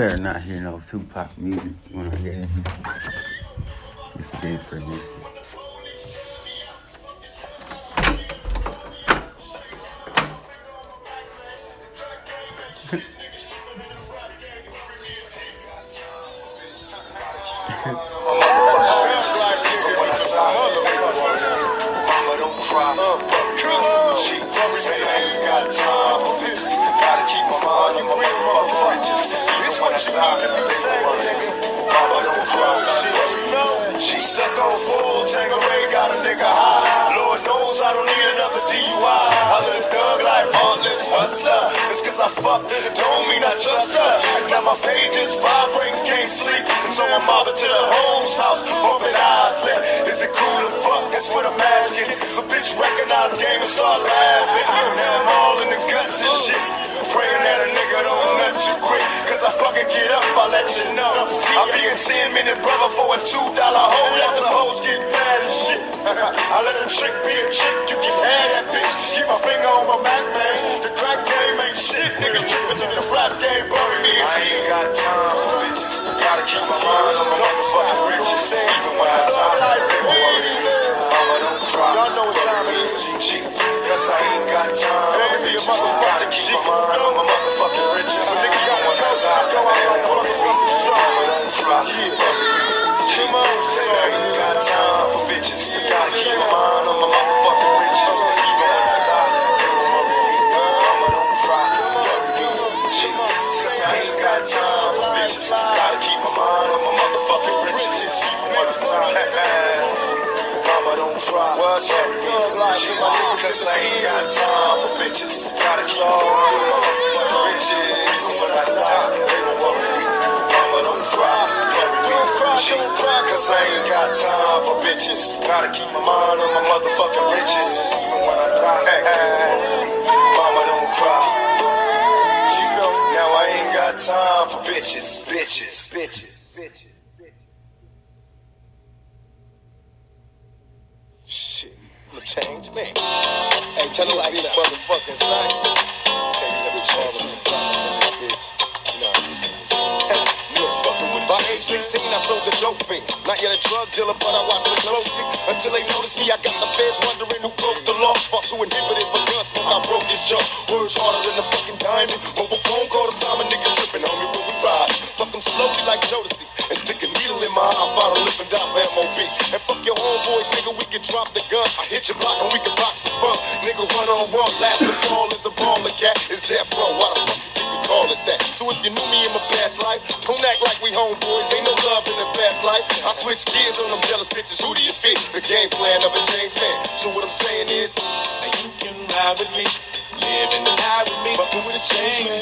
better not hear no Tupac music when I get in here. It's day for this. She stuck on full Tanqueray, got a nigga high. Lord knows I don't need another DUI. I live thug life, heartless hustler. It's cause I fucked her, don't mean I trust her. It's now my pages vibrating, can't sleep. So I'm mobbing to the home's house, open eyes lit. Is it cool to fuck? That's what. A bitch recognize game and start laughing. Now I'm all in the guts and shit. Praying that a nigga don't nut too quick. Cause I fucking get up, I let you know. I'll be a 10 minute brother for a $2 hole. Let the hoes get bad and shit. I let a trick be a chick, you can have that bitch. Keep my finger on my Mac, man. The crack game ain't shit. Niggas tripping to the rap game, bury me. I ain't got time for bitches. Gotta keep my mind on my motherfucking Gotta keep my mind on my motherfucking riches. Even when I die, Mama don't cry. Come on, say I ain't got time for bitches. Gotta keep my mind on my motherfucking riches. Even when I die, Mama don't cry. Cause I ain't got time for bitches. Gotta keep my mind on my motherfucking riches. Even when I Mama don't cry. Cause I ain't got time bitches. On my motherfucking riches. When I die, Mama don't cry. Don't cry, don't cry, cause I ain't got time for bitches. Gotta keep my mind on my motherfucking riches. Even when I die, mama don't cry. You know, now I ain't got time for bitches, bitches, bitches, bitches. Shit, I'm a changed. Hey, tell her like that motherfucking sight. Changed me. Bitch. Sold the dope fiends. Not yet a drug dealer, but I watched them closely. Until they noticed me, I got the feds wondering who broke the law. Fought to inhibit it for gun smoke, I broke this jaw. Words harder than a fucking diamond. Mobile phone call to Simon, nigga tripping on me when we ride. Fuck them slowly like Jodeci. And stick a needle in my eye, find a lip and die for MOB. And fuck your homeboys, nigga, we can drop the gun. I hit your block and we can box for fun. Nigga, run on one, last the fall is a baller cat. It's death row, why the fuck call it that? So if you knew me in my past life, don't act like we homeboys. Ain't no love in the fast life. I switch gears on them jealous bitches. Who do you fit? The game plan of a changed man. So what I'm saying is, now you can ride with me. Live and die with me. Fucking with a change man.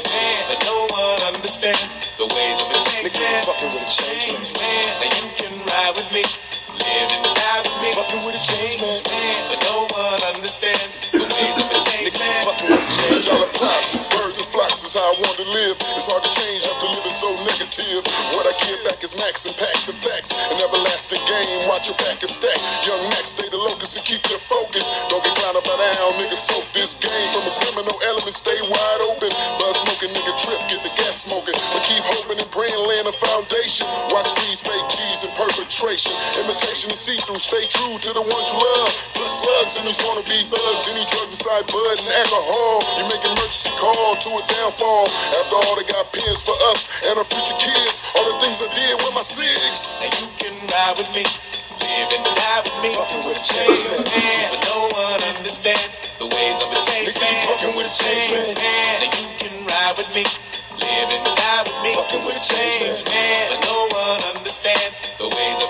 But no one understands the ways of a change man. Fucking with a change man. Now you can ride with me. Live and die with me. Fucking with a change man. But no one understands the ways of a change man. Fucking with a change all the live. It's hard to change after living so negative. What I give back is max and packs and facts. An everlasting game. Watch your back and stack. Young Max, stay the locus and keep your focus. Don't get clowned by down, nigga. Soak this game from a criminal element. Stay wide open. Buzz smoking, nigga. Trip, get the gas smoking. But keep hoping and praying, laying a foundation. Watch these fake G's in perpetration. Imitation and see through. Stay true to the ones you love. Slugs and these wanna be thugs. Any drug beside bud and alcohol. You make emergency call to a downfall. After all, they got pins for us and our future kids. All the things I did with my six. And you can ride with me. Live and die with me. Fucking with a change man. But no one understands the ways of a change man. Fucking with a change man. Now you can ride with me. Live and die with me. Fucking with a change man. But no one understands the ways of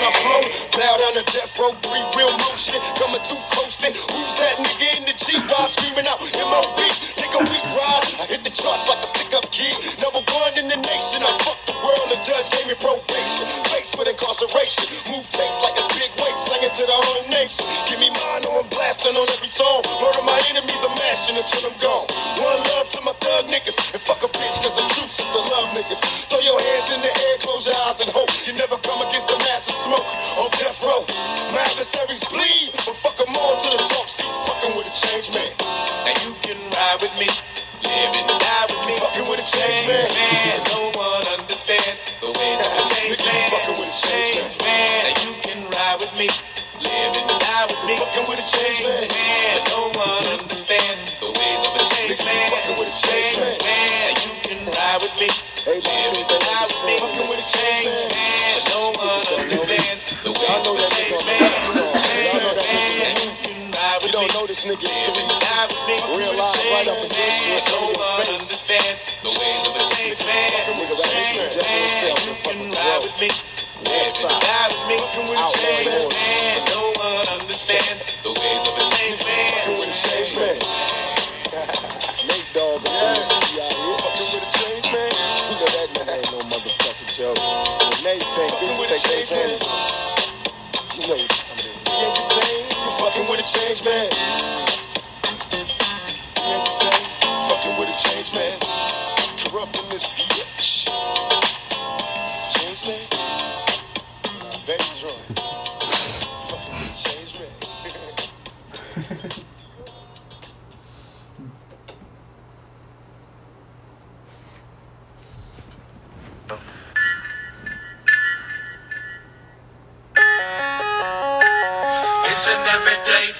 when I flow. Bow down to death row, three real motion. Coming through coasting. Who's that nigga in the G-Rod screaming out M.O.B. Nigga, we ride. I hit the charts like a stick up kid. Number one in the nation. I fucked the world. The judge gave me probation. Faced with incarceration. Move tapes like a big weight. Slinging to the whole nation. Give me mine or I'm blasting on every song. Murder my enemies. I'm mashing until I'm gone. One love to my thug niggas. And fuck a bitch cause the truth is the love niggas. with me. Live and die with me. Fucking with a change man. man. No one understands the ways of a change man. Fucking with a change man. Now you can ride with me. Live and die with me. Fucking with a change man. No one understands the ways of a change man. Fucking with a change man. Now you can ride with me. This nigga and die with me. Real life right up in this shit. No one understands the ways of a change man. Change man, you can ride with me. Live and die with me. Change man, no one understands the ways of a change man. Fucking with a change man. Nate Dogg, yes. out here fucking with a man. You know that nigga ain't no motherfucking joke. When Nate say bitches take their chances, you know with a change man. You same. Fucking with a change man. Corrupting this bitch. It's an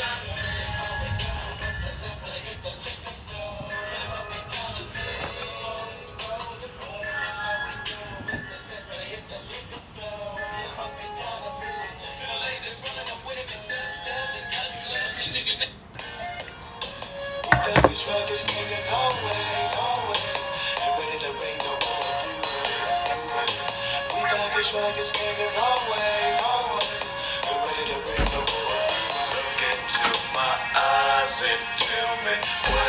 right. Me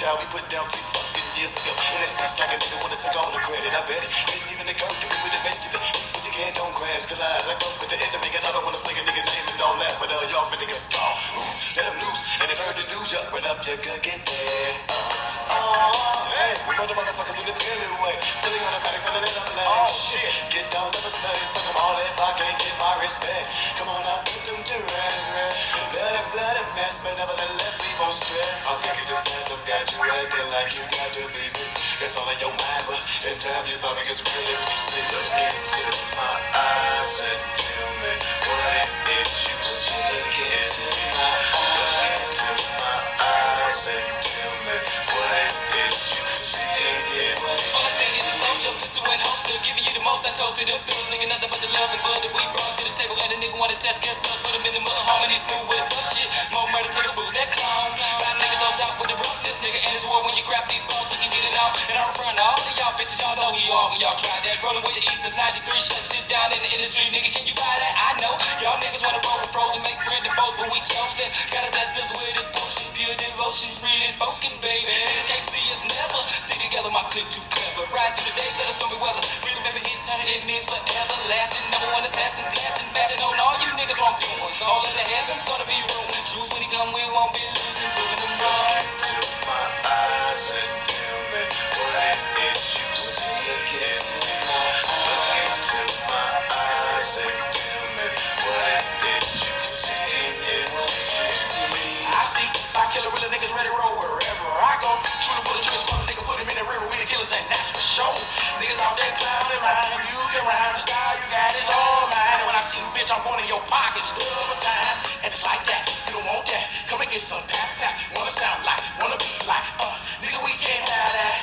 nigga you made the style we put down two fucking years ago? And it's just like a nigga wanna take all the credit. I bet it. Didn't even occur to me with eventually. Put your head don't crash, collide. I go with the enemy and I don't wanna say a nigga name and don't laugh, but uh, y'all finna get scar. Let him loose, and if heard the news, y'all run up your gun, get there. Oh, hey, we know the motherfuckers in the pill way. Feeling automatic, feeling it up like, oh shit. Get down to the place, fuck them all if I can't get my respect. Come on out, put them to rest, Bloody, bloody mess, but nevertheless, we won't stress. I think it just ends up got you acting like you got to be me. It's all in your mind, but in time you find it gets real as we most. I told to them nigga, nothing but the love and blood that we brought to the table. And a nigga wanna test, guess stuff, put him in the mud, harmony, smooth with the shit. More murder to the fools that clown. Rap niggas love out with the roughness, nigga, and it's war when you grab these bones, we can get it out. And I'm front all of y'all bitches. y'all know who you are when y'all try that. Rolling with the East since 93, shut shit down in the industry. Nigga, can you buy that? I know. Y'all niggas wanna roll with pros and make friends and foes, but we chosen. Gotta bless this pure devotion, free spoken, baby. Niggas can't see us never. Stick together, my clique too clever. Ride through the days of the stormy weather. We remember eternity means forever lasting. Number one assassin, blasting, bashing on all you niggas wrong doing. All in the heavens gonna be room. Choose when he come, we won't be losing. Moving them wrong. Sure. Niggas out there clowning around, you can rhyme. The style you got is all mine. And when I see you, bitch, I'm going in your pocket, a time. And it's like that, you don't want that. Come and get some pat pat. Wanna sound like, wanna be like, uh, nigga, we can't have that.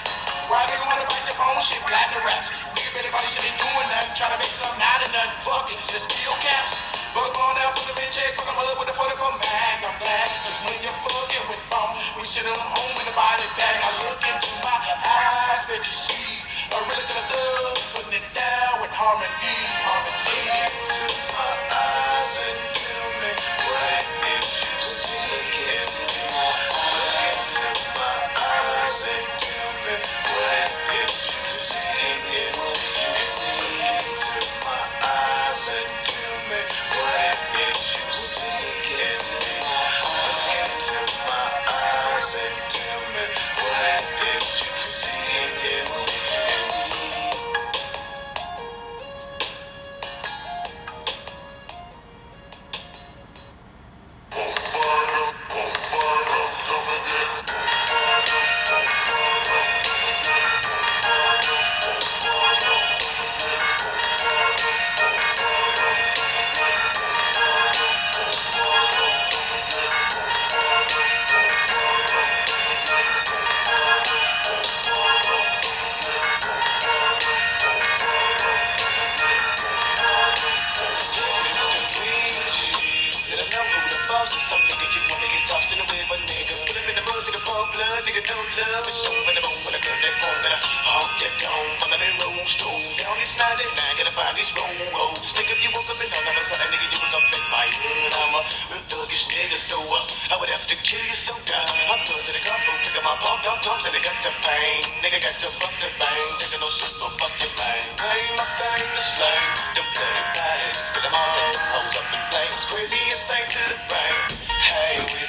Why nigga wanna bite the phone shit, platinum raps? Nigga, everybody should be doing nothing, trying to make something out of nothing. Fuck it, be your caps. Fuck on down, put them in check, fuck them up with a 44 mag. I'm glad, cause when you're fucking with bone, we sit on home with the body bag. I look into my eyes, bet you see a to the thug, putting it down with harmony. Nigga, no love. It's show in the bone when I cut that phone that I hawk get gone. Follow me, roll, stone. Down this 99, gotta find these roll hoes. Nigga, if you woke up and all of a sudden, nigga, you was up in my hood. I'm a real thuggish nigga, so uh, I would have to kill you so down. I'm blood to the combo, up my pump, dump, dump, and they got the pain. Nigga got the fuck the bang, taking no shit, so fuck the bang. Ain't my thing to slay, the bloody bodies, get them all hold up in flames. Crazy thing to the brain. Hey,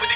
we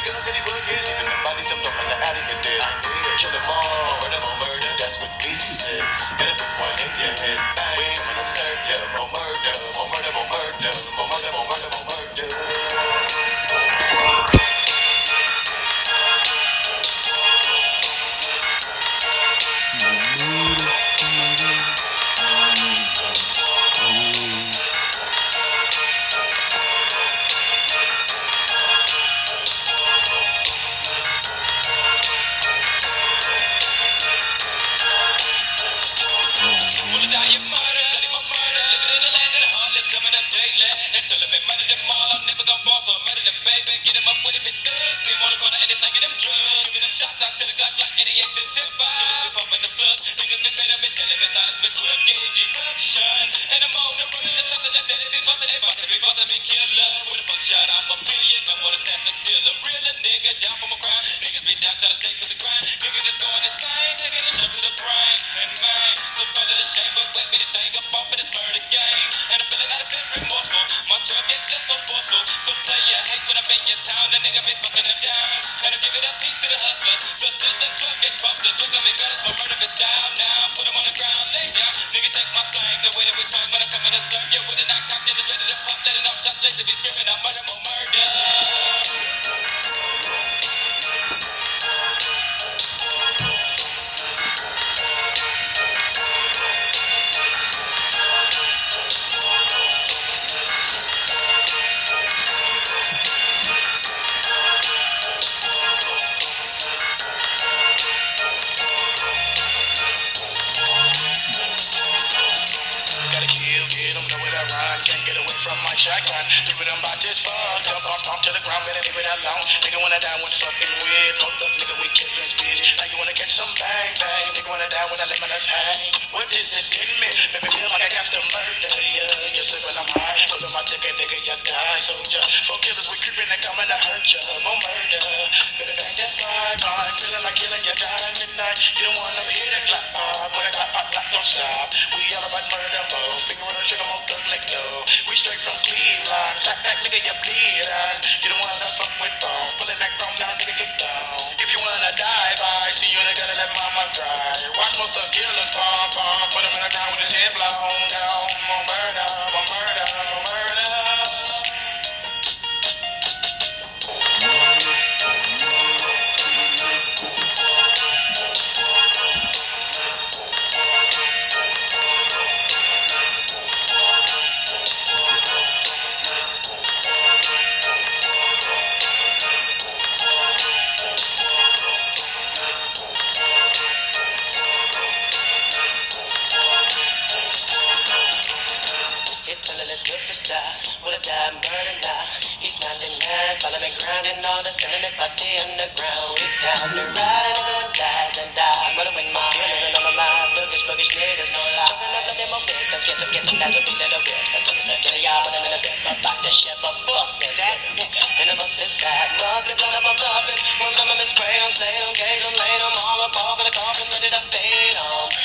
I'm it's the they shots out to the guys like 88 and 10 5. Niggas be pumping the slugs. Niggas be fed up and dead, been with 12 gauge eruption. And I'm on the road, the shots they be busting, they busting, be busting, be killer. With a buckshot, I'm a billion. I'm what a assassin, still real nigga. Down from a crime. Niggas be down, to stay for the grind. Niggas just going insane, taking a shot to the brain. And man, so proud of the shame, but wet me the thing up off of this murder forceful. So play your hate when I'm in your town. The nigga be fucking them down. And I'm giving up peace to the hustlers. Just as the drug gets busters. Look at me better, so murder is down now. Put him on the ground, lay down. Nigga, take my slang. The way that we swing when I'm coming to serve you. With a knock cock, just ready to pop. Letting off shots, lazy be screaming. I'm murder, more murder. Shotgun. Three of them bodies fucked up, off stomp to the ground, better leave it alone. Nigga wanna die when fucking weird, no thug nigga we kill this bitch. Now you wanna catch some bang bang, nigga wanna die when I let my nuts hang. What is it in me? Make me feel like I got to murder, yeah. You're slipping, I'm high. Up my ticket, nigga, you die, soldier. For killers, we creeping and coming to hurt ya. More murder. Better bang that fire, fire. Feeling like killing you, dying midnight. You don't wanna hear that clap. When I clap, pop, clap, don't stop. We all about murder, mo. Finger on the trigger, let go. We straight from Cleveland. Clap back, nigga, you bleeding. You don't wanna fuck with bone. Pulling back from down, nigga, get down. If you wanna die, bye. See you, nigga, let mama cry. Watch most of killers pump, pump. Put him in the ground with his head blown down. More murder, more murder, more murder.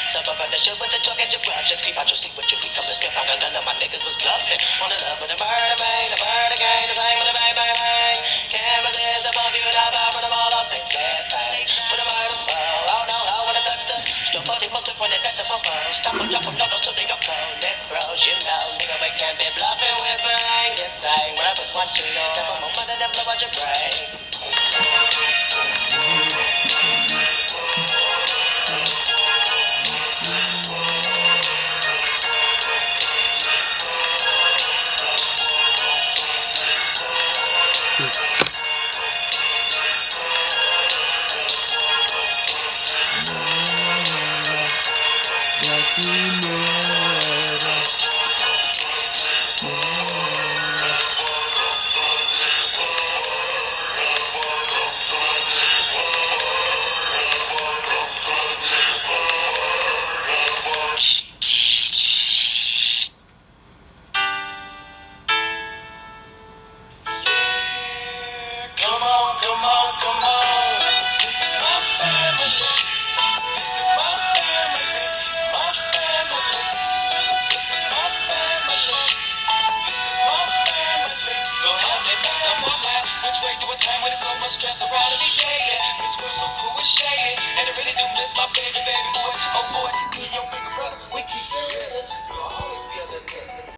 Step up at the shit with the truck at your just creep out your seat with your feet, come to step out, and none of my niggas was bluffing. Wanna love with the murder, bang, the murder gang, the same with the bang, bang, bang. Cameras is above you, and I'm out, them all off, say that bang. With the murder, oh, oh no, oh, with a thugster. Still party, must have pointed at the phone. Stop them, drop them, no, no, till they go cold. Neck you know, nigga, we can't be bluffing with bang. Insane, when I put one to your type of moment, and then blow out your brain.